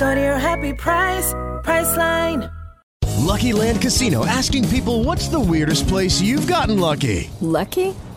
Go to your happy price, Priceline. Lucky Land Casino asking people what's the weirdest place you've gotten lucky? Lucky?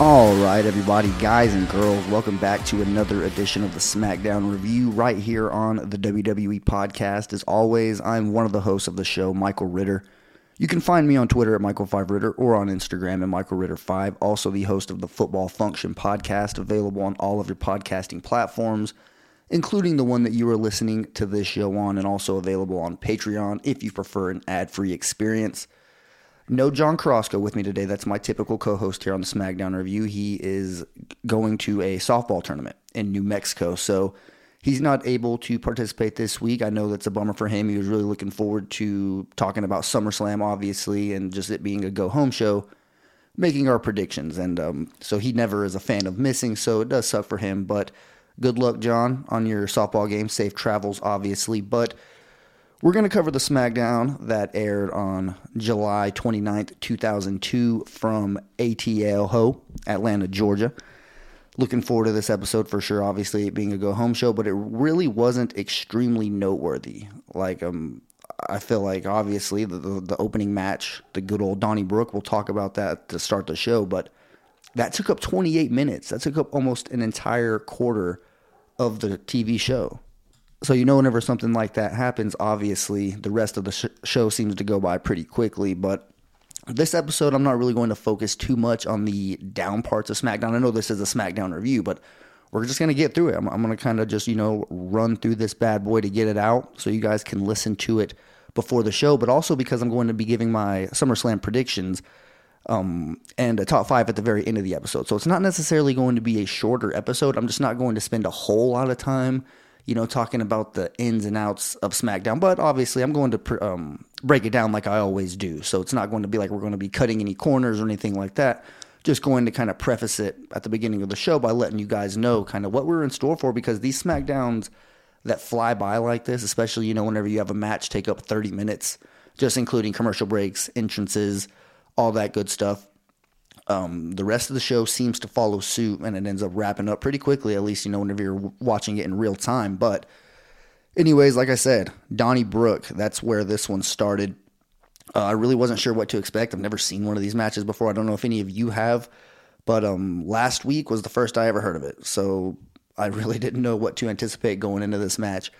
All right, everybody, guys and girls, welcome back to another edition of the SmackDown Review right here on the WWE Podcast. As always, I'm one of the hosts of the show, Michael Ritter. You can find me on Twitter at Michael5Ritter or on Instagram at Michael Ritter5. Also, the host of the Football Function podcast, available on all of your podcasting platforms, including the one that you are listening to this show on, and also available on Patreon if you prefer an ad free experience. No John Carrasco with me today. That's my typical co host here on the SmackDown Review. He is going to a softball tournament in New Mexico. So he's not able to participate this week. I know that's a bummer for him. He was really looking forward to talking about SummerSlam, obviously, and just it being a go home show, making our predictions. And um, so he never is a fan of missing. So it does suck for him. But good luck, John, on your softball game. Safe travels, obviously. But we're going to cover the SmackDown that aired on July 29th, 2002 from ATL Ho, Atlanta, Georgia. Looking forward to this episode for sure, obviously it being a go home show, but it really wasn't extremely noteworthy. Like, um, I feel like obviously the, the, the opening match, the good old Donnybrook, we'll talk about that to start the show, but that took up 28 minutes. That took up almost an entire quarter of the TV show. So you know, whenever something like that happens, obviously the rest of the sh- show seems to go by pretty quickly. But this episode, I'm not really going to focus too much on the down parts of SmackDown. I know this is a SmackDown review, but we're just going to get through it. I'm, I'm going to kind of just, you know, run through this bad boy to get it out so you guys can listen to it before the show, but also because I'm going to be giving my SummerSlam predictions um, and a top five at the very end of the episode. So it's not necessarily going to be a shorter episode. I'm just not going to spend a whole lot of time you know, talking about the ins and outs of SmackDown. But obviously, I'm going to um, break it down like I always do. So it's not going to be like we're going to be cutting any corners or anything like that. Just going to kind of preface it at the beginning of the show by letting you guys know kind of what we're in store for because these SmackDowns that fly by like this, especially, you know, whenever you have a match take up 30 minutes, just including commercial breaks, entrances, all that good stuff. Um, the rest of the show seems to follow suit and it ends up wrapping up pretty quickly, at least, you know, whenever you're watching it in real time. But, anyways, like I said, Donnybrook, that's where this one started. Uh, I really wasn't sure what to expect. I've never seen one of these matches before. I don't know if any of you have, but um, last week was the first I ever heard of it. So I really didn't know what to anticipate going into this match.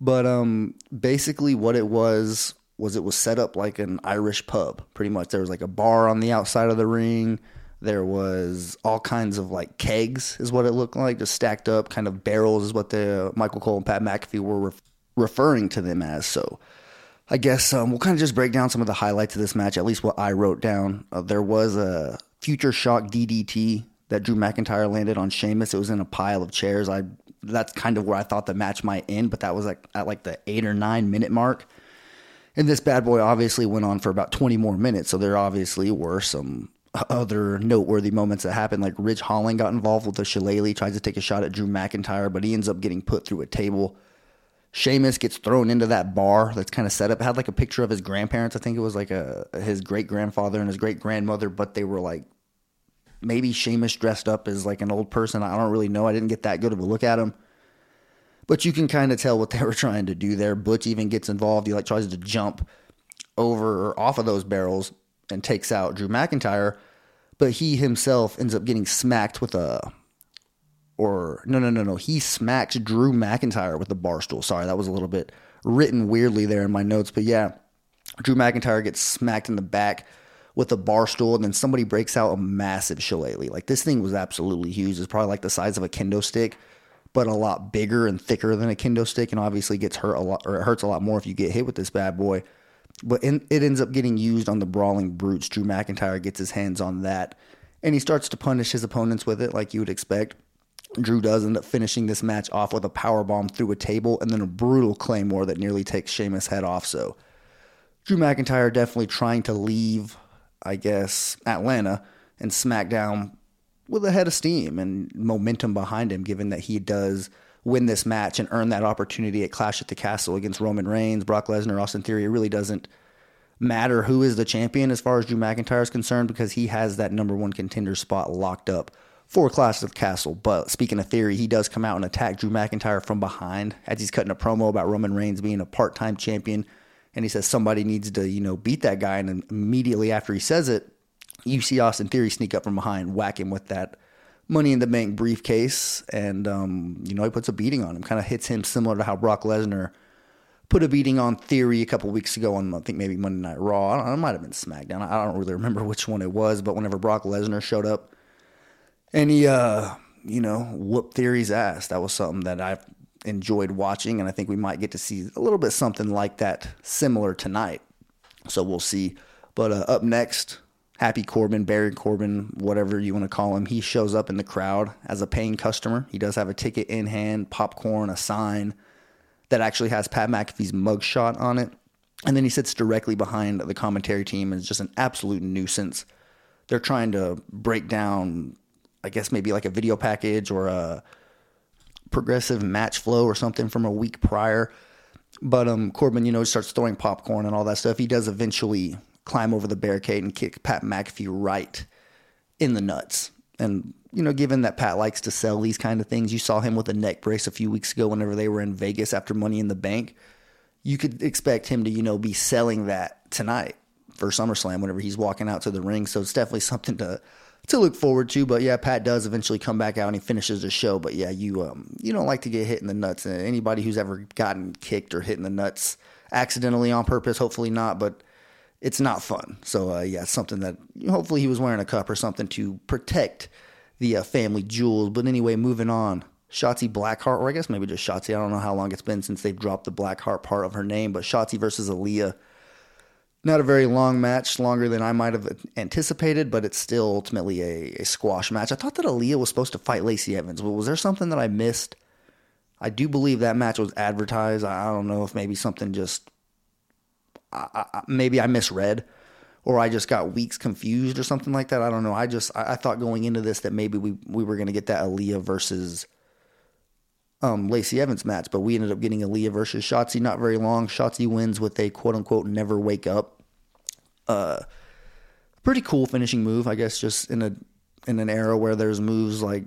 But um, basically, what it was was it was set up like an Irish pub. Pretty much, there was like a bar on the outside of the ring. There was all kinds of like kegs, is what it looked like, just stacked up, kind of barrels, is what the Michael Cole and Pat McAfee were re- referring to them as. So, I guess um, we'll kind of just break down some of the highlights of this match, at least what I wrote down. Uh, there was a future shock DDT that Drew McIntyre landed on Sheamus. It was in a pile of chairs. I that's kind of where I thought the match might end, but that was like at like the eight or nine minute mark. And this bad boy obviously went on for about 20 more minutes. So there obviously were some other noteworthy moments that happened. Like Ridge Holland got involved with the shillelagh, tries to take a shot at Drew McIntyre, but he ends up getting put through a table. Sheamus gets thrown into that bar that's kind of set up. Had like a picture of his grandparents. I think it was like a his great grandfather and his great grandmother, but they were like maybe Sheamus dressed up as like an old person. I don't really know. I didn't get that good of a look at him. But you can kind of tell what they were trying to do there. Butch even gets involved. He like tries to jump over or off of those barrels and takes out Drew McIntyre, but he himself ends up getting smacked with a or no no no no he smacks Drew McIntyre with the bar stool. Sorry, that was a little bit written weirdly there in my notes, but yeah, Drew McIntyre gets smacked in the back with a bar stool, and then somebody breaks out a massive shillelagh. Like this thing was absolutely huge. It's probably like the size of a kendo stick, but a lot bigger and thicker than a kendo stick, and obviously gets hurt a lot, or it hurts a lot more if you get hit with this bad boy. But in, it ends up getting used on the brawling brutes. Drew McIntyre gets his hands on that, and he starts to punish his opponents with it, like you would expect. Drew does end up finishing this match off with a power bomb through a table and then a brutal claymore that nearly takes Sheamus' head off. So Drew McIntyre definitely trying to leave I guess, Atlanta and SmackDown with a head of steam and momentum behind him, given that he does win this match and earn that opportunity at Clash at the Castle against Roman Reigns, Brock Lesnar, Austin Theory. It really doesn't matter who is the champion as far as Drew McIntyre is concerned because he has that number one contender spot locked up for Clash at the Castle. But speaking of Theory, he does come out and attack Drew McIntyre from behind as he's cutting a promo about Roman Reigns being a part time champion and he says somebody needs to, you know, beat that guy. And immediately after he says it, you see Austin Theory sneak up from behind, whack him with that Money in the Bank briefcase, and um, you know he puts a beating on him. Kind of hits him similar to how Brock Lesnar put a beating on Theory a couple weeks ago on I think maybe Monday Night Raw. I might have been SmackDown. I don't really remember which one it was, but whenever Brock Lesnar showed up and he, uh, you know, whooped Theory's ass, that was something that I've enjoyed watching, and I think we might get to see a little bit something like that similar tonight. So we'll see. But uh, up next, Happy Corbin, Baron Corbin, whatever you want to call him, he shows up in the crowd as a paying customer. He does have a ticket in hand, popcorn, a sign that actually has Pat McAfee's mugshot on it. And then he sits directly behind the commentary team and is just an absolute nuisance. They're trying to break down, I guess, maybe like a video package or a progressive match flow or something from a week prior. But um, Corbin, you know, starts throwing popcorn and all that stuff. He does eventually climb over the barricade and kick Pat McAfee right in the nuts. And, you know, given that Pat likes to sell these kind of things, you saw him with a neck brace a few weeks ago whenever they were in Vegas after Money in the Bank. You could expect him to, you know, be selling that tonight for SummerSlam whenever he's walking out to the ring. So it's definitely something to to look forward to. But yeah, Pat does eventually come back out and he finishes the show. But yeah, you um you don't like to get hit in the nuts. And anybody who's ever gotten kicked or hit in the nuts accidentally on purpose, hopefully not, but it's not fun. So uh, yeah, something that hopefully he was wearing a cup or something to protect the uh, family jewels. But anyway, moving on. Shotzi Blackheart, or I guess maybe just Shotzi. I don't know how long it's been since they've dropped the Blackheart part of her name, but Shotzi versus Aliyah not a very long match, longer than I might have anticipated, but it's still ultimately a, a squash match. I thought that Aliyah was supposed to fight Lacey Evans. Well, was there something that I missed? I do believe that match was advertised. I don't know if maybe something just I, I, maybe I misread or I just got weeks confused or something like that. I don't know. I just I, I thought going into this that maybe we we were going to get that Aliyah versus um, Lacey Evans match, but we ended up getting Aliyah versus Shotzi. Not very long. Shotzi wins with a quote unquote never wake up. Uh, pretty cool finishing move, I guess. Just in a in an era where there's moves like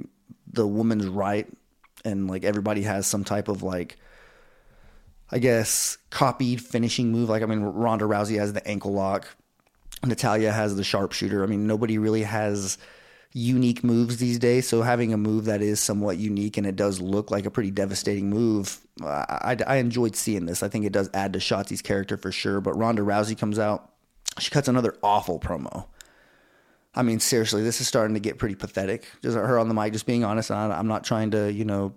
the woman's right, and like everybody has some type of like. I guess copied finishing move. Like I mean, Ronda Rousey has the ankle lock. Natalya has the sharpshooter. I mean, nobody really has unique moves these days. So having a move that is somewhat unique and it does look like a pretty devastating move, I, I, I enjoyed seeing this. I think it does add to Shotzi's character for sure. But Ronda Rousey comes out, she cuts another awful promo. I mean, seriously, this is starting to get pretty pathetic. Just her on the mic, just being honest. I'm not trying to, you know,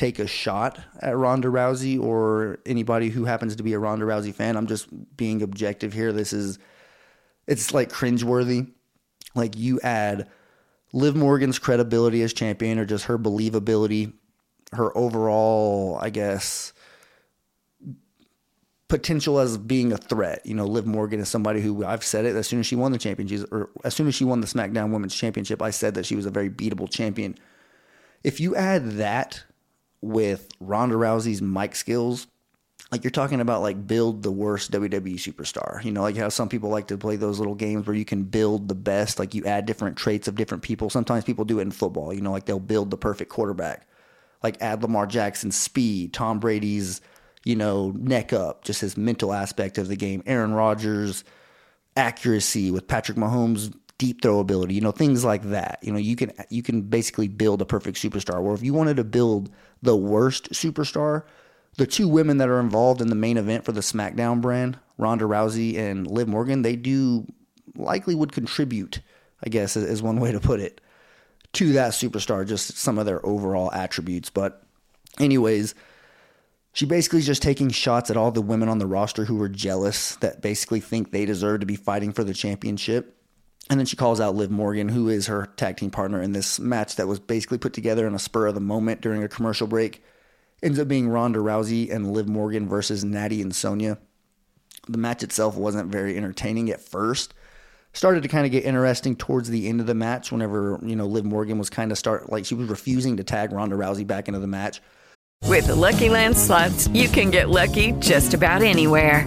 take a shot at Ronda Rousey or anybody who happens to be a Ronda Rousey fan. I'm just being objective here. This is, it's like cringeworthy. Like you add Liv Morgan's credibility as champion or just her believability, her overall, I guess, potential as being a threat. You know, Liv Morgan is somebody who I've said it as soon as she won the championship, or as soon as she won the SmackDown Women's Championship, I said that she was a very beatable champion. If you add that with Ronda Rousey's mic skills, like you're talking about like build the worst WWE superstar. You know, like how some people like to play those little games where you can build the best, like you add different traits of different people. Sometimes people do it in football, you know, like they'll build the perfect quarterback. Like add Lamar Jackson's speed, Tom Brady's, you know, neck up, just his mental aspect of the game. Aaron Rodgers' accuracy with Patrick Mahomes' deep throw ability, you know, things like that. You know, you can you can basically build a perfect superstar. Or if you wanted to build the worst superstar, the two women that are involved in the main event for the SmackDown brand, Ronda Rousey and Liv Morgan, they do likely would contribute, I guess is one way to put it, to that superstar, just some of their overall attributes. But, anyways, she basically is just taking shots at all the women on the roster who are jealous that basically think they deserve to be fighting for the championship. And then she calls out Liv Morgan, who is her tag team partner in this match that was basically put together in a spur of the moment during a commercial break ends up being Ronda Rousey and Liv Morgan versus Natty and Sonya. The match itself wasn't very entertaining at first. Started to kind of get interesting towards the end of the match whenever, you know, Liv Morgan was kind of start like she was refusing to tag Ronda Rousey back into the match. With the Lucky Land slots, you can get lucky just about anywhere.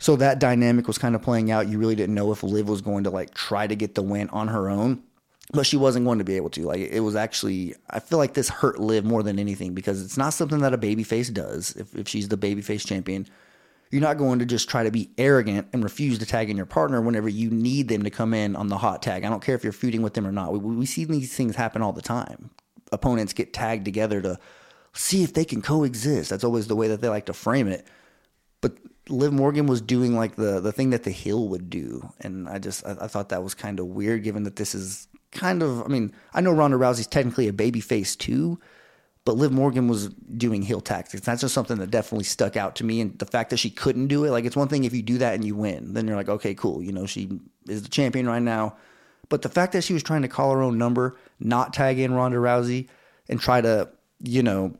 So that dynamic was kind of playing out. You really didn't know if Liv was going to like try to get the win on her own but she wasn't going to be able to. Like it was actually, I feel like this hurt Liv more than anything because it's not something that a babyface does. If if she's the babyface champion, you're not going to just try to be arrogant and refuse to tag in your partner whenever you need them to come in on the hot tag. I don't care if you're feuding with them or not. We, we see these things happen all the time. Opponents get tagged together to see if they can coexist. That's always the way that they like to frame it. But Liv Morgan was doing like the the thing that the heel would do, and I just I, I thought that was kind of weird, given that this is kind of. I mean, I know Ronda Rousey's technically a baby face too, But Liv Morgan was doing heel tactics. That's just something that definitely stuck out to me. And the fact that she couldn't do it, like it's one thing if you do that and you win, then you're like, okay, cool. You know, she is the champion right now. But the fact that she was trying to call her own number, not tag in Ronda Rousey, and try to, you know,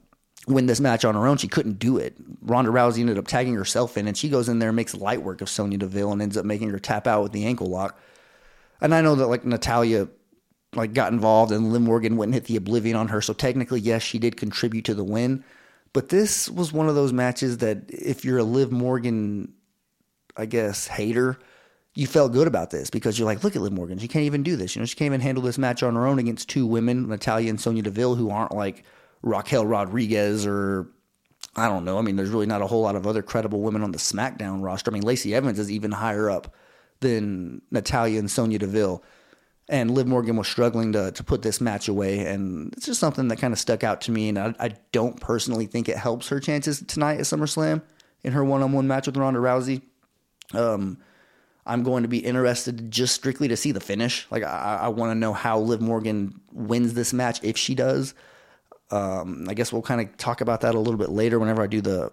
win this match on her own, she couldn't do it. Ronda Rousey ended up tagging herself in, and she goes in there and makes light work of Sonya Deville and ends up making her tap out with the ankle lock. And I know that like Natalya like got involved and Liv Morgan went and hit the oblivion on her. So technically, yes, she did contribute to the win. But this was one of those matches that if you're a Liv Morgan, I guess, hater, you felt good about this because you're like, look at Liv Morgan. She can't even do this. You know, she can't even handle this match on her own against two women, Natalya and Sonya Deville, who aren't like Raquel Rodriguez or I don't know. I mean, there's really not a whole lot of other credible women on the SmackDown roster. I mean, Lacey Evans is even higher up than Natalya and Sonya Deville and Liv Morgan was struggling to to put this match away, and it's just something that kind of stuck out to me. And I, I don't personally think it helps her chances tonight at SummerSlam in her one on one match with Ronda Rousey. Um, I'm going to be interested just strictly to see the finish. Like I, I want to know how Liv Morgan wins this match if she does. Um, I guess we'll kind of talk about that a little bit later whenever I do the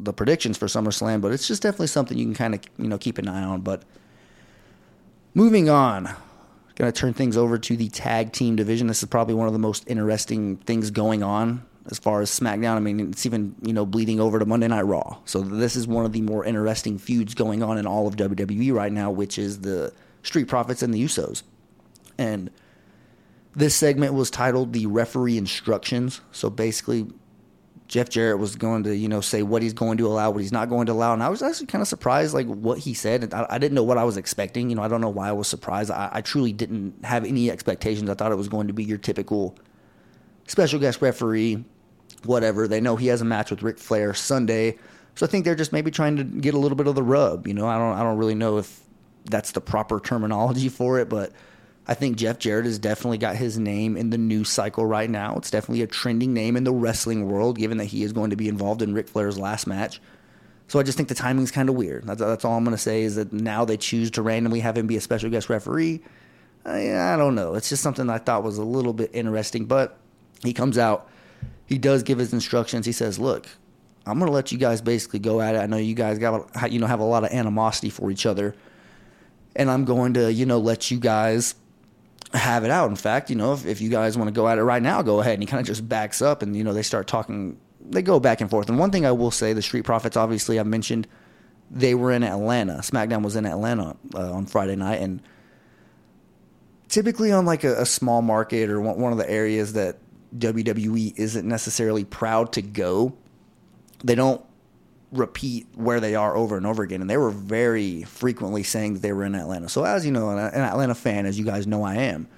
the predictions for SummerSlam. But it's just definitely something you can kind of you know keep an eye on. But moving on, Going to turn things over to the tag team division. This is probably one of the most interesting things going on as far as SmackDown. I mean, it's even you know bleeding over to Monday Night Raw. So this is one of the more interesting feuds going on in all of WWE right now, which is the Street Profits and the Usos. And this segment was titled "The Referee Instructions." So basically, Jeff Jarrett was going to, you know, say what he's going to allow, what he's not going to allow, and I was actually kind of surprised, like what he said. I, I didn't know what I was expecting. You know, I don't know why I was surprised. I, I, truly didn't have any expectations. I thought it was going to be your typical special guest referee, whatever. They know he has a match with Ric Flair Sunday, so I think they're just maybe trying to get a little bit of the rub. You know, I don't, I don't really know if that's the proper terminology for it, but I think Jeff Jarrett has definitely got his name in the news cycle right now. It's definitely a trending name in the wrestling world, given that he is going to be involved in Ric Flair's last match. So I just think the timing's kind of weird. That's, that's all I'm going to say is that now they choose to randomly have him be a special guest referee. I, I don't know. It's just something I thought was a little bit interesting. But he comes out, he does give his instructions. He says, "Look, I'm going to let you guys basically go at it. I know you guys got you know have a lot of animosity for each other, and I'm going to you know let you guys." Have it out. In fact, you know, if, if you guys want to go at it right now, go ahead. And he kind of just backs up and, you know, they start talking, they go back and forth. And one thing I will say, the Street Profits, obviously, I mentioned they were in Atlanta. SmackDown was in Atlanta uh, on Friday night. And typically on like a, a small market or one, one of the areas that WWE isn't necessarily proud to go, they don't repeat where they are over and over again. And they were very frequently saying that they were in Atlanta. So, as you know, an Atlanta fan, as you guys know I am,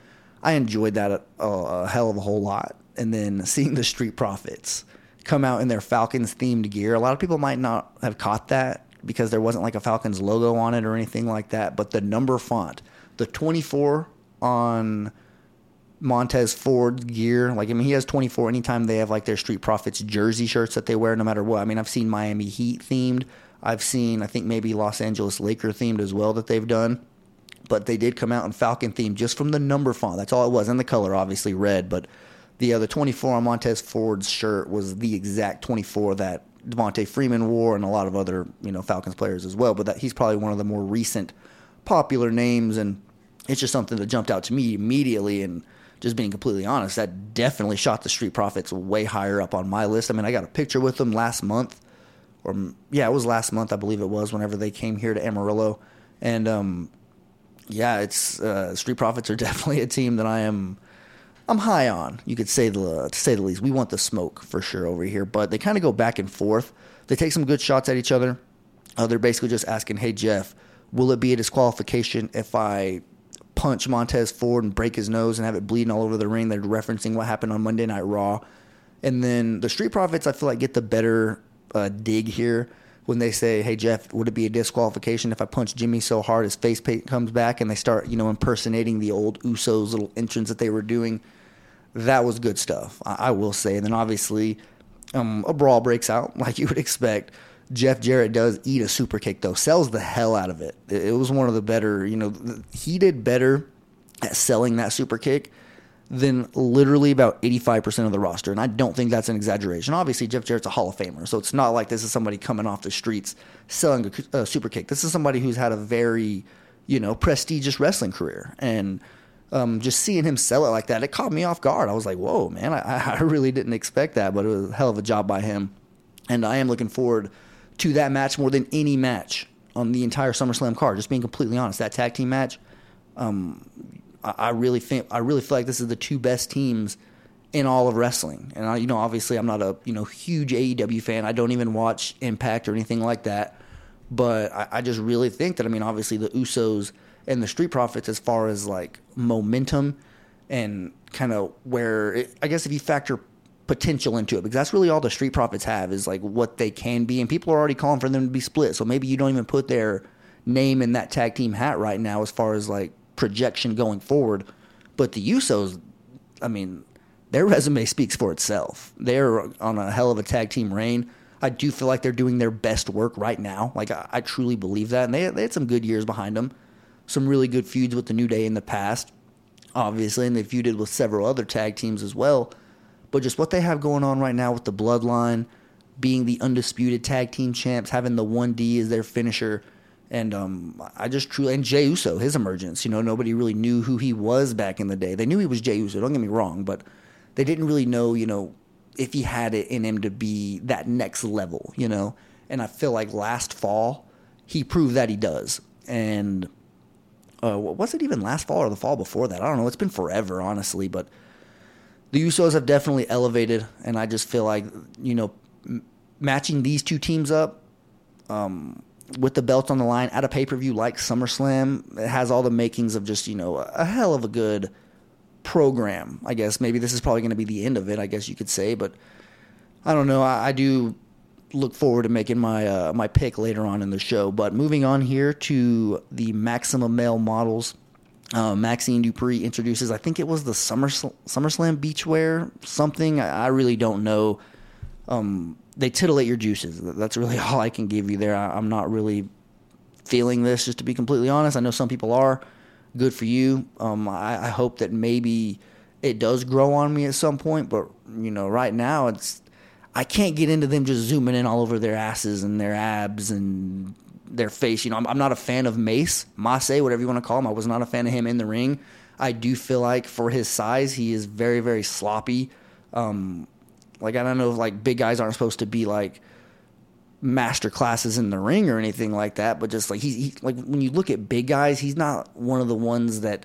I enjoyed that a, a hell of a whole lot. And then seeing the Street Profits come out in their Falcons themed gear, a lot of people might not have caught that because there wasn't like a Falcons logo on it or anything like that. But the number font, the 24 on Montez Ford gear. Like, I mean, he has 24 anytime they have like their Street Profits jersey shirts that they wear no matter what. I mean, I've seen Miami Heat themed. I've seen, I think maybe Los Angeles Laker themed as well that they've done. But they did come out in Falcon themed just from the number font. That's all it was. And the color, obviously, red. But the other 24 on Montez Ford's shirt was the exact 24 that Devonta Freeman wore and a lot of other, you know, Falcons players as well. But that he's probably one of the more recent popular names. And it's just something that jumped out to me immediately. And, just being completely honest, that definitely shot the Street Profits way higher up on my list. I mean, I got a picture with them last month, or yeah, it was last month, I believe it was, whenever they came here to Amarillo, and um, yeah, it's uh, Street Profits are definitely a team that I am. I'm high on. You could say the to say the least. We want the smoke for sure over here, but they kind of go back and forth. They take some good shots at each other. Uh, they're basically just asking, "Hey Jeff, will it be a disqualification if I punch Montez Ford and break his nose and have it bleeding all over the ring. They're referencing what happened on Monday Night Raw. And then the Street Profits, I feel like, get the better uh, dig here when they say, "Hey Jeff, would it be a disqualification if I punch Jimmy so hard his face paint comes back?" And they start, you know, impersonating the old Usos little entrance that they were doing. That was good stuff, I, I will say. And then obviously, um, a brawl breaks out like you would expect. Jeff Jarrett does eat a super kick though, sells the hell out of it. It was one of the better, you know, he did better at selling that super kick than literally about 85% of the roster. And I don't think that's an exaggeration. Obviously, Jeff Jarrett's a Hall of Famer, so it's not like this is somebody coming off the streets selling a, a super kick. This is somebody who's had a very, you know, prestigious wrestling career. And um, just seeing him sell it like that, it caught me off guard. I was like, whoa, man, I, I really didn't expect that, but it was a hell of a job by him. And I am looking forward to that match more than any match on the entire SummerSlam card. Just being completely honest, that tag team match, um, I, I really think I really feel like this is the two best teams in all of wrestling. And I, you know, obviously, I'm not a you know huge AEW fan. I don't even watch Impact or anything like that. But I, I just really think that I mean, obviously, the Usos and the Street Profits, as far as like momentum and kind of where it, I guess if you factor potential into it because that's really all the street profits have is like what they can be and people are already calling for them to be split. So maybe you don't even put their name in that tag team hat right now as far as like projection going forward. But the usos i mean their resume speaks for itself. They're on a hell of a tag team reign. I do feel like they're doing their best work right now. Like i, I truly believe that. And they, they had some good years behind them some really good feuds with the new day in the past obviously and they feuded with several other tag teams as well but just what they have going on right now with the bloodline being the undisputed tag team champs, having the 1D as their finisher. And um, I just truly, and Jey Uso, his emergence, you know, nobody really knew who he was back in the day. They knew he was Jey Uso, don't get me wrong, but they didn't really know, you know, if he had it in him to be that next level, you know. And I feel like last fall, he proved that he does. And uh, was it even last fall or the fall before that? I don't know. It's been forever, honestly, but the Usos have definitely elevated, and I just feel like you know m- matching these two teams up um, with the belts on the line at a pay per view like SummerSlam, it has all the makings of just you know a hell of a good program. I guess maybe this is probably going to be the end of it. I guess you could say, but I don't know. I, I do look forward to making my uh, my pick later on in the show. But moving on here to the Maximum Male Models uh, Maxxine Dupri introduces, I think it was the Summer SummerSlam beachwear something. I, I really don't know. Um, they titillate your juices. That's really all I can give you there. I, I'm not really feeling this, just to be completely honest. I know some people are. Good for you. Um, I, I hope that maybe it does grow on me at some point, but you know, right now it's I can't get into them just zooming in all over their asses and their abs and their face. You know, I'm, I'm not a fan of Mace, Mace, whatever you want to call him. I was not a fan of him in the ring. I do feel like for his size, he is very, very sloppy. Um, like I don't know if like big guys aren't supposed to be like master classes in the ring or anything like that, but just like he's he, like when you look at big guys, he's not one of the ones that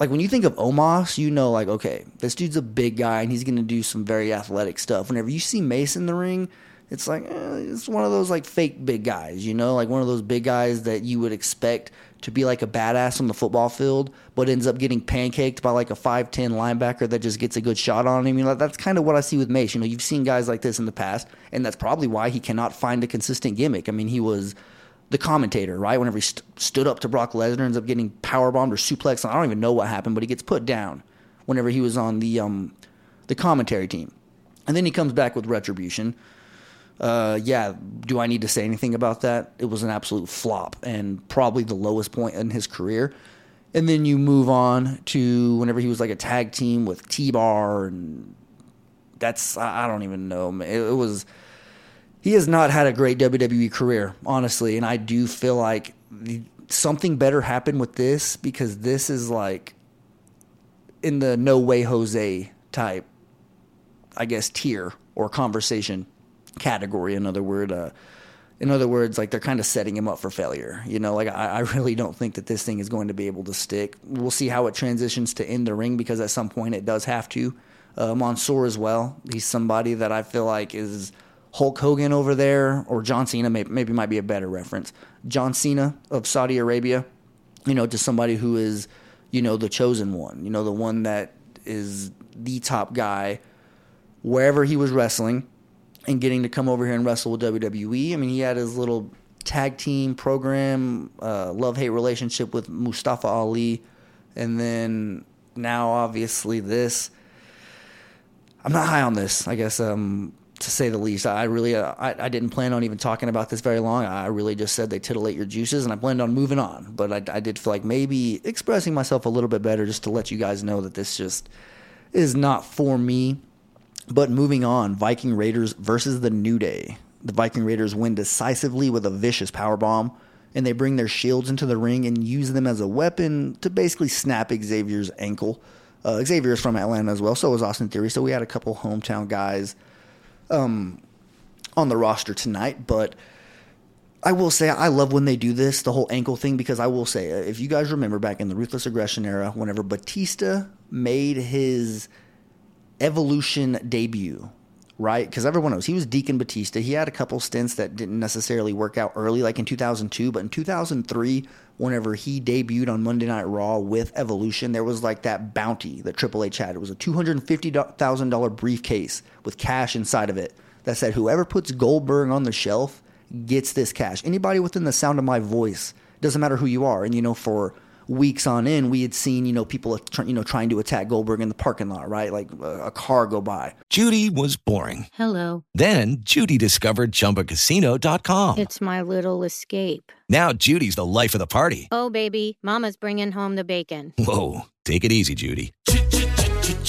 like when you think of Omos, you know like okay, this dude's a big guy and he's going to do some very athletic stuff. Whenever you see Mace in the ring, it's like eh, it's one of those like fake big guys, you know, like one of those big guys that you would expect to be like a badass on the football field, but ends up getting pancaked by like a five ten linebacker that just gets a good shot on him. You know, that's kind of what I see with Mace. You know, you've seen guys like this in the past, and that's probably why he cannot find a consistent gimmick. I mean, he was the commentator, right? Whenever he st- stood up to Brock Lesnar, ends up getting power bombed or suplex. I don't even know what happened, but he gets put down whenever he was on the um, the commentary team, and then he comes back with Retribution uh, yeah, do I need to say anything about that? It was an absolute flop and probably the lowest point in his career. And then you move on to whenever he was like a tag team with T Bar, and that's I don't even know. It, was he has not had a great WWE career, honestly, and I do feel like something better happened with this because this is like in the no way Jose type, I guess tier or conversation category. In other word, uh, in other words, like they're kind of setting him up for failure. You know, like I, I, really don't think that this thing is going to be able to stick. We'll see how it transitions to in the ring because at some point it does have to. Uh, Mansoor as well. He's somebody that I feel like is Hulk Hogan over there, or John Cena. Maybe, maybe might be a better reference. John Cena of Saudi Arabia. You know, to somebody who is, you know, the chosen one. You know, the one that is the top guy wherever he was wrestling and getting to come over here and wrestle with WWE. I mean, he had his little tag team program, uh, love hate relationship with Mustafa Ali, and then now obviously this. I'm not high on this. I guess um, to say the least. I really, uh, I, I didn't plan on even talking about this very long. I really just said they titillate your juices, and I planned on moving on. But I, I did feel like maybe expressing myself a little bit better just to let you guys know that this just is not for me. But moving on, Viking Raiders versus the New Day. The Viking Raiders win decisively with a vicious power bomb, and they bring their shields into the ring and use them as a weapon to basically snap Xavier's ankle. Uh, Xavier is from Atlanta as well, so is Austin Theory. So we had a couple hometown guys um, on the roster tonight, but I will say I love when they do this, the whole ankle thing, because I will say, if you guys remember back in the Ruthless Aggression era, whenever Batista made his Evolution debut, right? Because everyone knows he was Deacon Batista. He had a couple stints that didn't necessarily work out early, like in 2002, but in 2003, whenever he debuted on Monday Night Raw with Evolution, there was like that bounty that Triple H had. It was a $250,000 briefcase with cash inside of it that said, whoever puts Goldberg on the shelf gets this cash. Anybody within the sound of my voice, doesn't matter who you are. And, you know, for weeks on end, we had seen, you know, people, uh, you know, trying to attack Goldberg in the parking lot, right? Like uh, a car go by. Judy was boring. Hello. Then Judy discovered ChumbaCasino.com. It's my little escape. Now Judy's the life of the party. Oh, baby, mama's bringing home the bacon. Whoa, take it easy, Judy.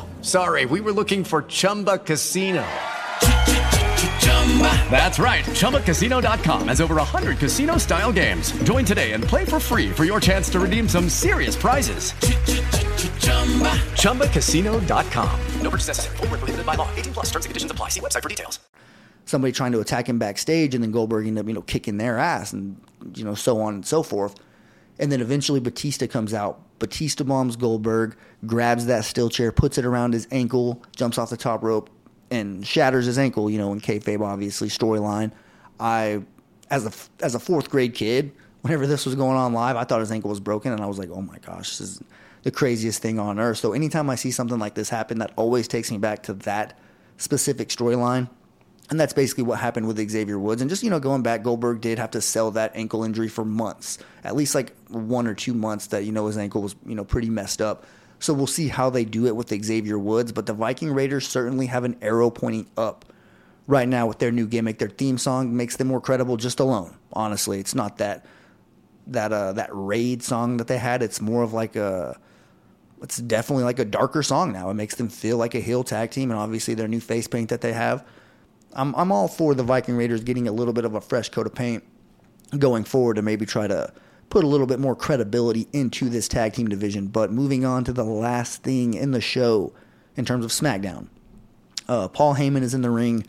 oh, sorry. We were looking for Chumba Casino. That's right. ChumbaCasino.com has over 100 casino style games. Join today and play for free for your chance to redeem some serious prizes. ChumbaCasino.com. No purchase necessary. Full prohibited by law. 18 plus terms and conditions apply. See website for details. Somebody trying to attack him backstage, and then Goldberg ended up, you know, kicking their ass, and you know, so on and so forth. And then eventually Batista comes out. Batista bombs Goldberg, grabs that steel chair, puts it around his ankle, jumps off the top rope, and shatters his ankle. You know, in kayfabe, obviously storyline. I, as a as a fourth grade kid, whenever this was going on live, I thought his ankle was broken, and I was like, oh my gosh, this is the craziest thing on earth. So anytime I see something like this happen, that always takes me back to that specific storyline. And that's basically what happened with Xavier Woods. And just, you know, going back, Goldberg did have to sell that ankle injury for months, at least like one or two months that, you know, his ankle was, you know, pretty messed up. So we'll see how they do it with Xavier Woods. But the Viking Raiders certainly have an arrow pointing up right now with their new gimmick. Their theme song makes them more credible just alone. Honestly, it's not that that uh that raid song that they had. It's more of like a it's definitely like a darker song now. It makes them feel like a heel tag team, and obviously their new face paint that they have. I'm I'm all for the Viking Raiders getting a little bit of a fresh coat of paint going forward to maybe try to put a little bit more credibility into this tag team division. But moving on to the last thing in the show in terms of SmackDown, uh, Paul Heyman is in the ring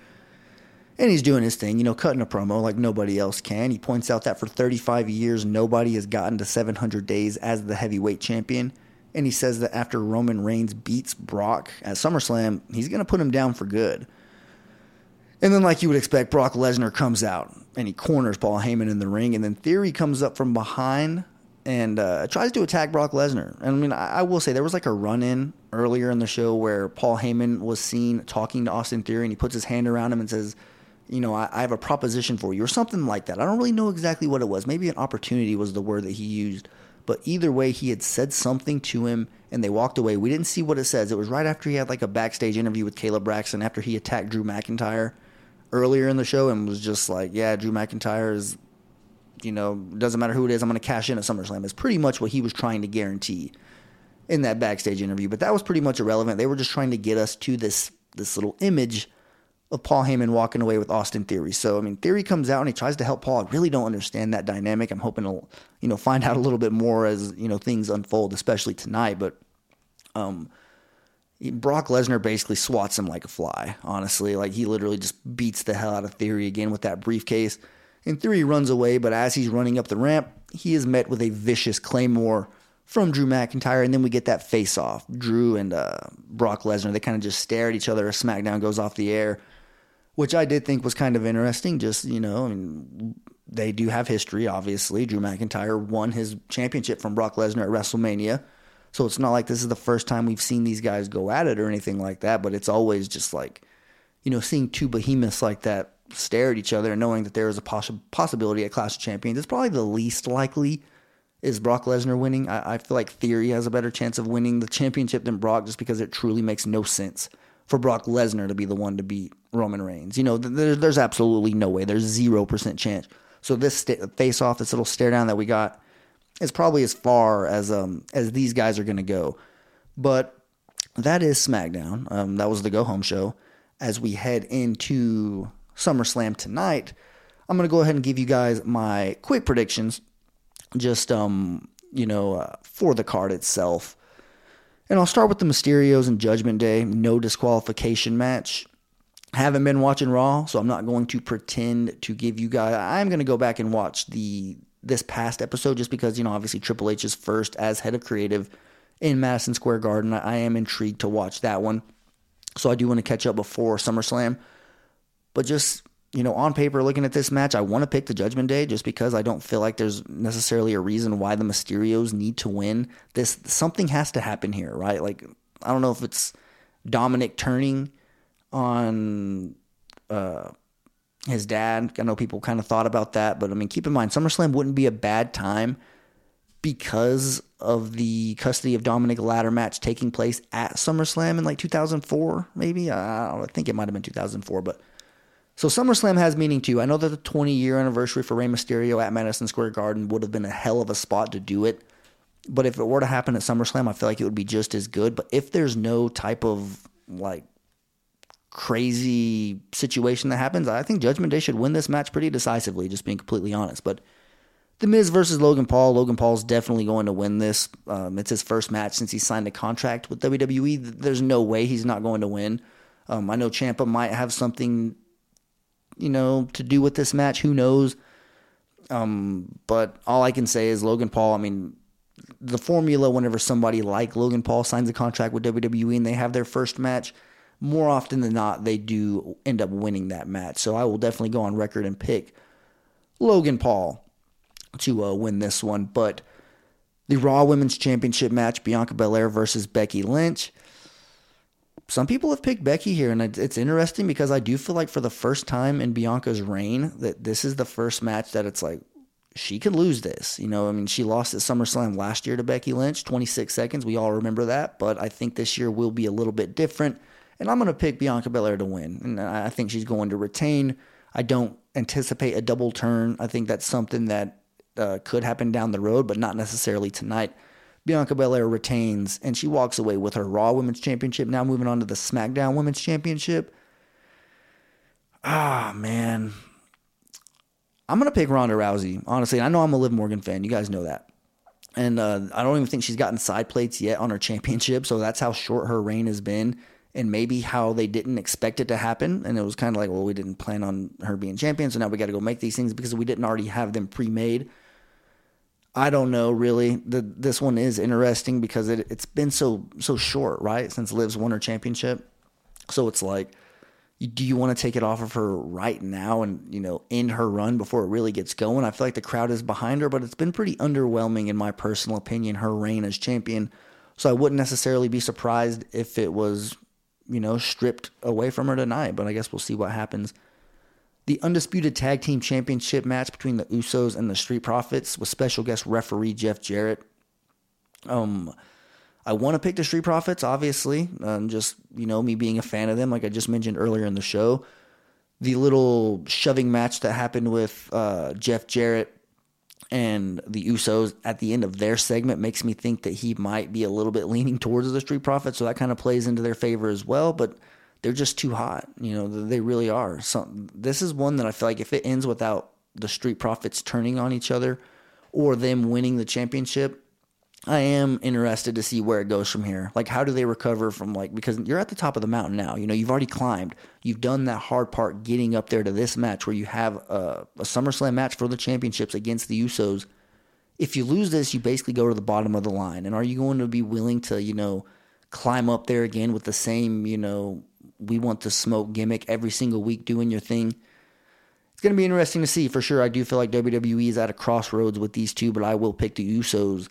and he's doing his thing, you know, cutting a promo like nobody else can. He points out that for 35 years, nobody has gotten to 700 days as the heavyweight champion. And he says that after Roman Reigns beats Brock at SummerSlam, he's going to put him down for good. And then, like you would expect, Brock Lesnar comes out and he corners Paul Heyman in the ring. And then Theory comes up from behind and uh, tries to attack Brock Lesnar. And I mean, I, I will say there was like a run in earlier in the show where Paul Heyman was seen talking to Austin Theory and he puts his hand around him and says, you know, I, I, have a proposition for you, or something like that. I don't really know exactly what it was. Maybe an opportunity was the word that he used. But either way, he had said something to him and they walked away. We didn't see what it says. It was right after he had like a backstage interview with Kayla Braxton after he attacked Drew McIntyre earlier in the show and was just like, yeah, Drew McIntyre is, you know, doesn't matter who it is, I'm going to cash in at SummerSlam. Is pretty much what he was trying to guarantee in that backstage interview. But that was pretty much irrelevant. They were just trying to get us to this this little image of Paul Heyman walking away with Austin Theory. So I mean, Theory comes out and he tries to help Paul. I really don't understand that dynamic. I'm hoping to you know find out a little bit more as you know things unfold, especially tonight. But um, Brock Lesnar basically swats him like a fly. Honestly, like he literally just beats the hell out of Theory again with that briefcase. In Theory runs away, but as he's running up the ramp, he is met with a vicious claymore from Drew McIntyre, and then we get that face off. Drew and uh, Brock Lesnar, they kind of just stare at each other as SmackDown goes off the air. which I did think was kind of interesting. Just, you know, I mean, they do have history, obviously. Drew McIntyre won his championship from Brock Lesnar at WrestleMania. So it's not like this is the first time we've seen these guys go at it or anything like that, but it's always just like, you know, seeing two behemoths like that stare at each other and knowing that there is a poss- possibility at Clash of Champions. It's probably the least likely is Brock Lesnar winning. I, I feel like Theory has a better chance of winning the championship than Brock just because it truly makes no sense for Brock Lesnar to be the one to beat Roman Reigns. You know, there, there's absolutely no way. There's 0% chance. So this st- face off, this little stare down that we got, is probably as far as um as these guys are going to go. But that is SmackDown. Um, that was the go home show. As we head into SummerSlam tonight, I'm going to go ahead and give you guys my quick predictions, just um you know uh, for the card itself. And I'll start with the Mysterios and Judgment Day, no disqualification match. Haven't been watching Raw, so I'm not going to pretend to give you guys. I'm going to go back and watch the this past episode just because you know obviously Triple H is first as head of creative in Madison Square Garden. I am intrigued to watch that one, so I do want to catch up before SummerSlam. But just you know, on paper, looking at this match, I want to pick the Judgment Day just because I don't feel like there's necessarily a reason why the Mysterios need to win. This something has to happen here, right? Like I don't know if it's Dominic turning on uh, his dad. I know people kind of thought about that, but I mean, keep in mind, SummerSlam wouldn't be a bad time because of the custody of Dominic ladder match taking place at SummerSlam in like 2004, maybe. I, I think it might have been 2004, but so SummerSlam has meaning too. I know that the 20 year anniversary for Rey Mysterio at Madison Square Garden would have been a hell of a spot to do it. But if it were to happen at SummerSlam, I feel like it would be just as good. But if there's no type of like crazy situation that happens, I think Judgment Day should win this match pretty decisively, just being completely honest. But The Miz versus Logan Paul, Logan Paul's definitely going to win this. Um, it's his first match since he signed a contract with WWE. There's no way he's not going to win. Um, I know Ciampa might have something, you know, to do with this match. Who knows? Um, but all I can say is Logan Paul. I mean, the formula whenever somebody like Logan Paul signs a contract with WWE and they have their first match, more often than not, they do end up winning that match. So I will definitely go on record and pick Logan Paul to uh, win this one. But the Raw Women's Championship match, Bianca Belair versus Becky Lynch. Some people have picked Becky here, and it's interesting because I do feel like for the first time in Bianca's reign, that this is the first match that it's like she could lose this. You know, I mean, she lost at SummerSlam last year to Becky Lynch, 26 seconds. We all remember that, but I think this year will be a little bit different. And I'm going to pick Bianca Belair to win. And I think she's going to retain. I don't anticipate a double turn. I think that's something that uh, could happen down the road, but not necessarily tonight. Bianca Belair retains, and she walks away with her Raw Women's Championship. Now moving on to the SmackDown Women's Championship. Ah, man. I'm going to pick Ronda Rousey, honestly. I know I'm a Liv Morgan fan. You guys know that. And uh, I don't even think she's gotten side plates yet on her championship. So that's how short her reign has been. And maybe how they didn't expect it to happen. And it was kind of like, well, we didn't plan on her being champion. So now we got to go make these things because we didn't already have them pre made. I don't know really. The, this one is interesting because it, it's been so so short, right? Since Liv's won her championship. So it's like, do you want to take it off of her right now and you know end her run before it really gets going? I feel like the crowd is behind her, but it's been pretty underwhelming in my personal opinion. Her reign as champion, so I wouldn't necessarily be surprised if it was you know stripped away from her tonight. But I guess we'll see what happens. The undisputed tag team championship match between the Usos and the Street Profits with special guest referee Jeff Jarrett. Um, I want to pick the Street Profits, obviously. Um, just, you know, me being a fan of them, like I just mentioned earlier in the show. The little shoving match that happened with uh, Jeff Jarrett and the Usos at the end of their segment makes me think that he might be a little bit leaning towards the Street Profits. So that kind of plays into their favor as well. But they're just too hot. You know, they really are. So this is one that I feel like if it ends without the Street Profits turning on each other or them winning the championship, I am interested to see where it goes from here. Like, how do they recover from like because you're at the top of the mountain now. You know, you've already climbed. You've done that hard part getting up there to this match where you have a, a SummerSlam match for the championships against the Usos. If you lose this, you basically go to the bottom of the line. And are you going to be willing to, you know, climb up there again with the same, you know, we want to smoke gimmick every single week doing your thing. It's going to be interesting to see for sure. I do feel like WWE is at a crossroads with these two, but I will pick the Usos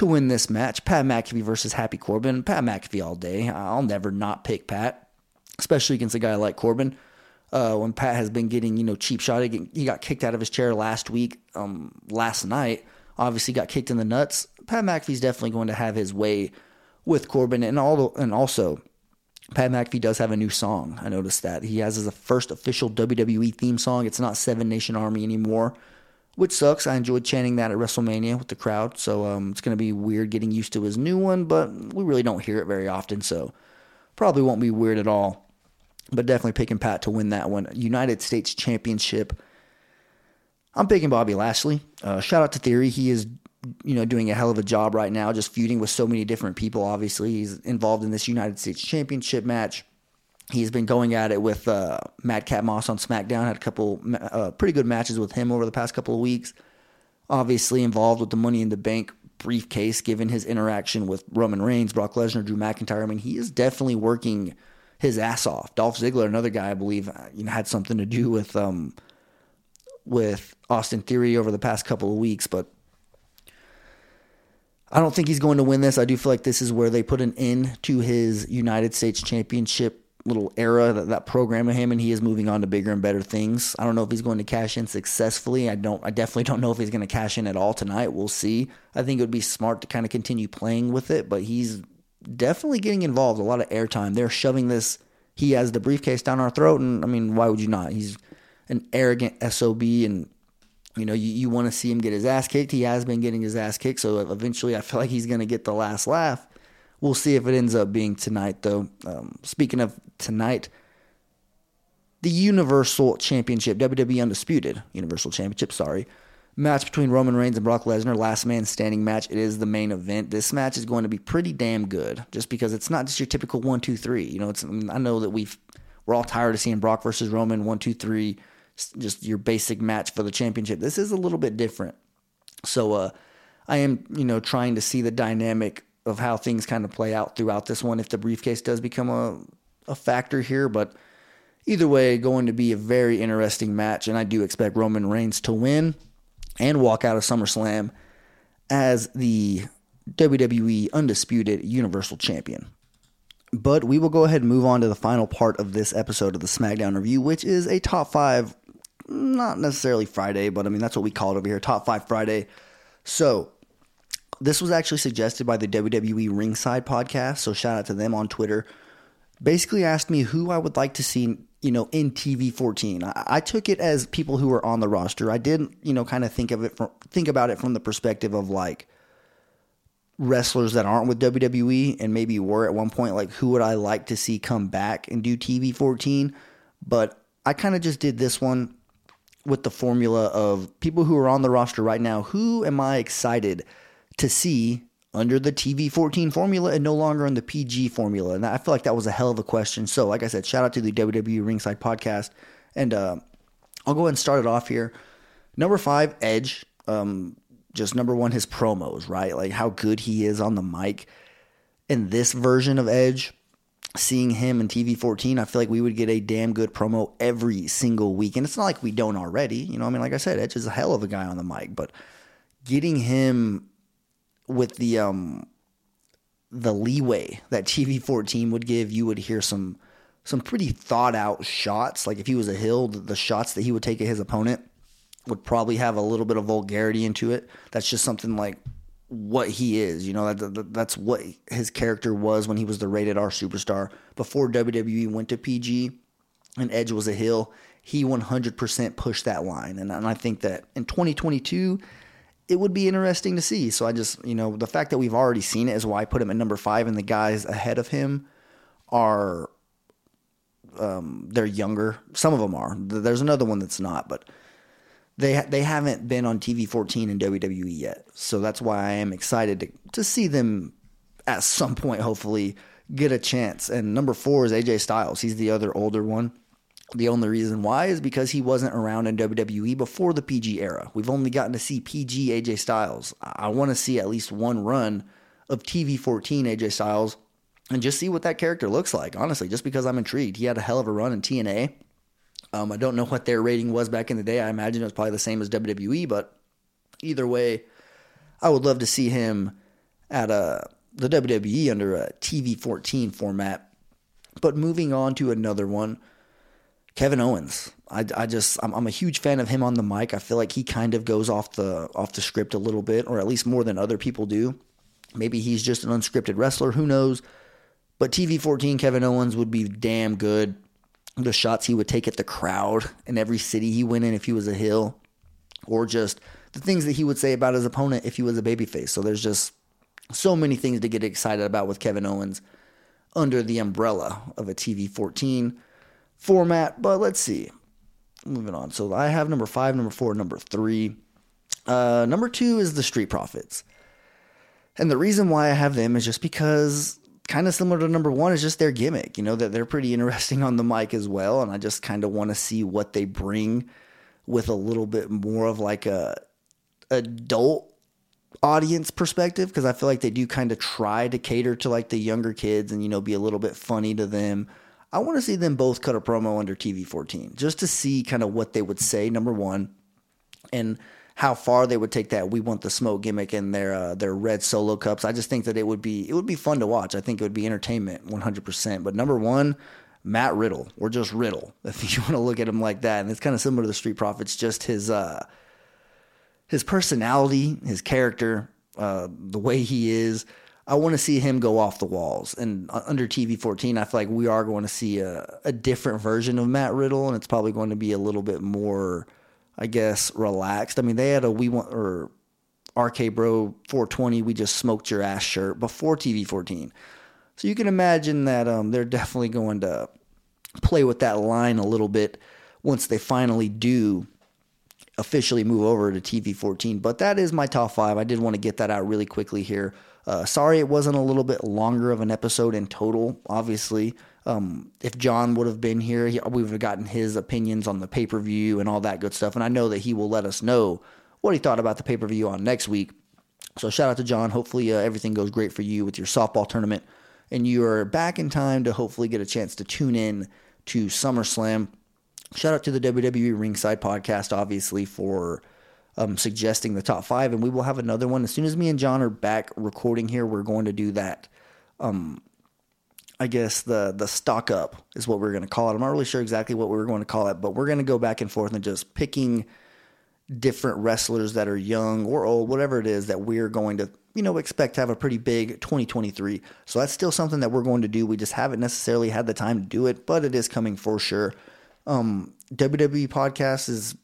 to win this match. Pat McAfee versus Happy Corbin. Pat McAfee all day. I'll never not pick Pat, especially against a guy like Corbin. Uh, when Pat has been getting, you know, cheap shot, he got kicked out of his chair last week, um, last night. Obviously, got kicked in the nuts. Pat McAfee's definitely going to have his way with Corbin, and all, and also Pat McAfee does have a new song. I noticed that he has his first official WWE theme song. It's not Seven Nation Army anymore, which sucks. I enjoyed chanting that at WrestleMania with the crowd, so um, it's going to be weird getting used to his new one. But we really don't hear it very often, so probably won't be weird at all. But definitely picking Pat to win that one. United States Championship. I'm picking Bobby Lashley. Uh, shout out to Theory. He is you know, doing a hell of a job right now, just feuding with so many different people. Obviously, he's involved in this United States Championship match. He's been going at it with uh, Madcap Moss on SmackDown. Had a couple uh, pretty good matches with him over the past couple of weeks. Obviously, involved with the Money in the Bank briefcase, given his interaction with Roman Reigns, Brock Lesnar, Drew McIntyre. I mean, he is definitely working his ass off. Dolph Ziggler, another guy I believe, uh, you know, had something to do with um, with Austin Theory over the past couple of weeks, but I don't think he's going to win this. I do feel like this is where they put an end to his United States Championship little era, that, that program of him, and he is moving on to bigger and better things. I don't know if he's going to cash in successfully. I don't. I definitely don't know if he's going to cash in at all tonight. We'll see. I think it would be smart to kind of continue playing with it, but he's definitely getting involved. A lot of airtime. They're shoving this. He has the briefcase down our throat, and I mean, why would you not? He's an arrogant sob, and you know, you, you want to see him get his ass kicked. He has been getting his ass kicked, so eventually I feel like he's going to get the last laugh. We'll see if it ends up being tonight, though. Um, speaking of tonight, the Universal Championship, WWE Undisputed Universal Championship, sorry, match between Roman Reigns and Brock Lesnar, last man standing match. It is the main event. This match is going to be pretty damn good, just because it's not just your typical one, two, three. You know, it's I know that we've we're all tired of seeing Brock versus Roman one, two, three just your basic match for the championship. This is a little bit different. So uh, I am, you know, trying to see the dynamic of how things kind of play out throughout this one if the briefcase does become a, a factor here. But either way, going to be a very interesting match. And I do expect Roman Reigns to win and walk out of SummerSlam as the WWE Undisputed Universal Champion. But we will go ahead and move on to the final part of this episode of the SmackDown review, which is a top five not necessarily Friday, but I mean, that's what we call it over here Top 5 Friday. So, this was actually suggested by the WWE Ringside podcast. So, shout out to them on Twitter. Basically, asked me who I would like to see, you know, in TV 14. I, I took it as people who were on the roster. I didn't, you know, kind of think of it from, think about it from the perspective of like, wrestlers that aren't with WWE and maybe were at one point like who would I like to see come back and do TV 14 but I kind of just did this one with the formula of people who are on the roster right now. Who am I excited to see under the TV 14 formula and no longer in the PG formula? And I feel like that was a hell of a question. So, like I said, shout out to the WWE Ringside podcast. And uh, I'll go ahead and start it off here. Number five, Edge. Um, just number one, his promos, right? Like how good he is on the mic. In this version of Edge, seeing him in TV 14, I feel like we would get a damn good promo every single week. And it's not like we don't already. You know, I mean, like I said, Edge is a hell of a guy on the mic, but getting him with the um the leeway that TV 14 would give, you would hear some some pretty thought out shots. Like if he was a heel, the shots that he would take at his opponent would probably have a little bit of vulgarity into it. That's just something like what he is. You know, that, that, that's what his character was when he was the rated R superstar. Before WWE went to PG and Edge was a heel, he 100% pushed that line. And, and I think that in 2022, it would be interesting to see. So I just, you know, the fact that we've already seen it is why I put him at number five, and the guys ahead of him are. Um, they're younger. Some of them are. There's another one that's not, but they they haven't been on TV 14 in WWE yet. So that's why I am excited to to see them at some point hopefully get a chance. And number 4 is AJ Styles. He's the other older one. The only reason why is because he wasn't around in WWE before the PG era. We've only gotten to see PG AJ Styles. I want to see at least one run of TV 14 AJ Styles and just see what that character looks like. Honestly, just because I'm intrigued. He had a hell of a run in TNA. Um, I don't know what their rating was back in the day. I imagine it was probably the same as WWE, but either way, I would love to see him at a the WWE under a TV 14 format. But moving on to another one, Kevin Owens. I, I just I'm, I'm, a huge fan of him on the mic. I feel like he kind of goes off the off the script a little bit, or at least more than other people do. Maybe he's just an unscripted wrestler. Who knows? But TV 14 Kevin Owens would be damn good. The shots he would take at the crowd in every city he went in if he was a heel, or just the things that he would say about his opponent if he was a babyface. So there's just so many things to get excited about with Kevin Owens under the umbrella of a TV 14 format. But let's see. Moving on. So I have number five, number four, number three. Uh, number two is the Street Profits. And the reason why I have them is just because kind of similar to number one is just their gimmick. You know, that they're pretty interesting on the mic as well. And I just kind of want to see what they bring with a little bit more of like a adult audience perspective because I feel like they do kind of try to cater to like the younger kids and you know be a little bit funny to them. I want to see them both cut a promo under TV 14 just to see kind of what they would say number 1 and how far they would take that we want the smoke gimmick in their uh, their red solo cups. I just think that it would be it would be fun to watch. I think it would be entertainment 100%. But number 1 Matt Riddle or just Riddle if you want to look at him like that and it's kind of similar to the Street Profits just his uh his personality, his character, uh, the way he is. I want to see him go off the walls. And under TV 14, I feel like we are going to see a, a different version of Matt Riddle, and it's probably going to be a little bit more, I guess, relaxed. I mean, they had a we want or RK Bro 420, we just smoked your ass shirt before TV 14. So you can imagine that um, they're definitely going to play with that line a little bit once they finally do officially move over to TV 14. But that is my top five. I did want to get that out really quickly here. Uh, sorry it wasn't a little bit longer of an episode in total, obviously. Um, if John would have been here, he, we would have gotten his opinions on the pay per view and all that good stuff. And I know that he will let us know what he thought about the pay per view on next week. So shout out to John. Hopefully uh, everything goes great for you with your softball tournament, and you are back in time to hopefully get a chance to tune in to SummerSlam. Shout out to the WWE Ringside podcast, obviously, for um, suggesting the top five. And we will have another one. As soon as me and John are back recording here, we're going to do that. Um, I guess the the stock up is what we're going to call it. I'm not really sure exactly what we are going to call it, but we're going to go back and forth and just picking different wrestlers that are young or old, whatever it is that we're going to, you know, expect to have a pretty big 2023. So that's still something that we're going to do. We just haven't necessarily had the time to do it, but it is coming for sure. Um, WWE podcast is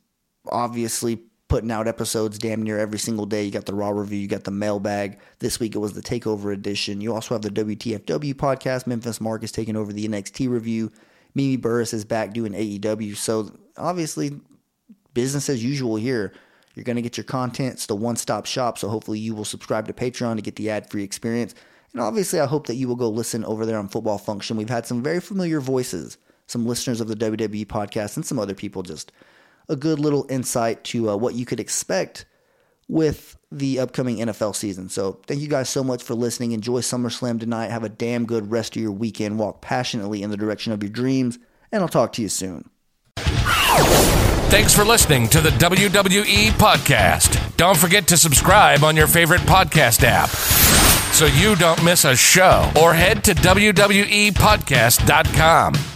obviously putting out episodes damn near every single day. You got the Raw review, you got the mailbag. This week it was the Takeover edition. You also have the WTFW podcast. Memphis Mark is taking over the NXT review. Mimi Burris is back doing AEW. So obviously, business as usual here. You're going to get your content. It's the one stop shop. So hopefully, you will subscribe to Patreon to get the ad free experience. And obviously, I hope that you will go listen over there on Football Function. We've had some very familiar voices some listeners of the WWE podcast, and some other people just a good little insight to uh, what you could expect with the upcoming NFL season. So thank you guys so much for listening. Enjoy SummerSlam tonight. Have a damn good rest of your weekend. Walk passionately in the direction of your dreams, and I'll talk to you soon. Thanks for listening to the WWE podcast. Don't forget to subscribe on your favorite podcast app so you don't miss a show or head to WWEpodcast.com.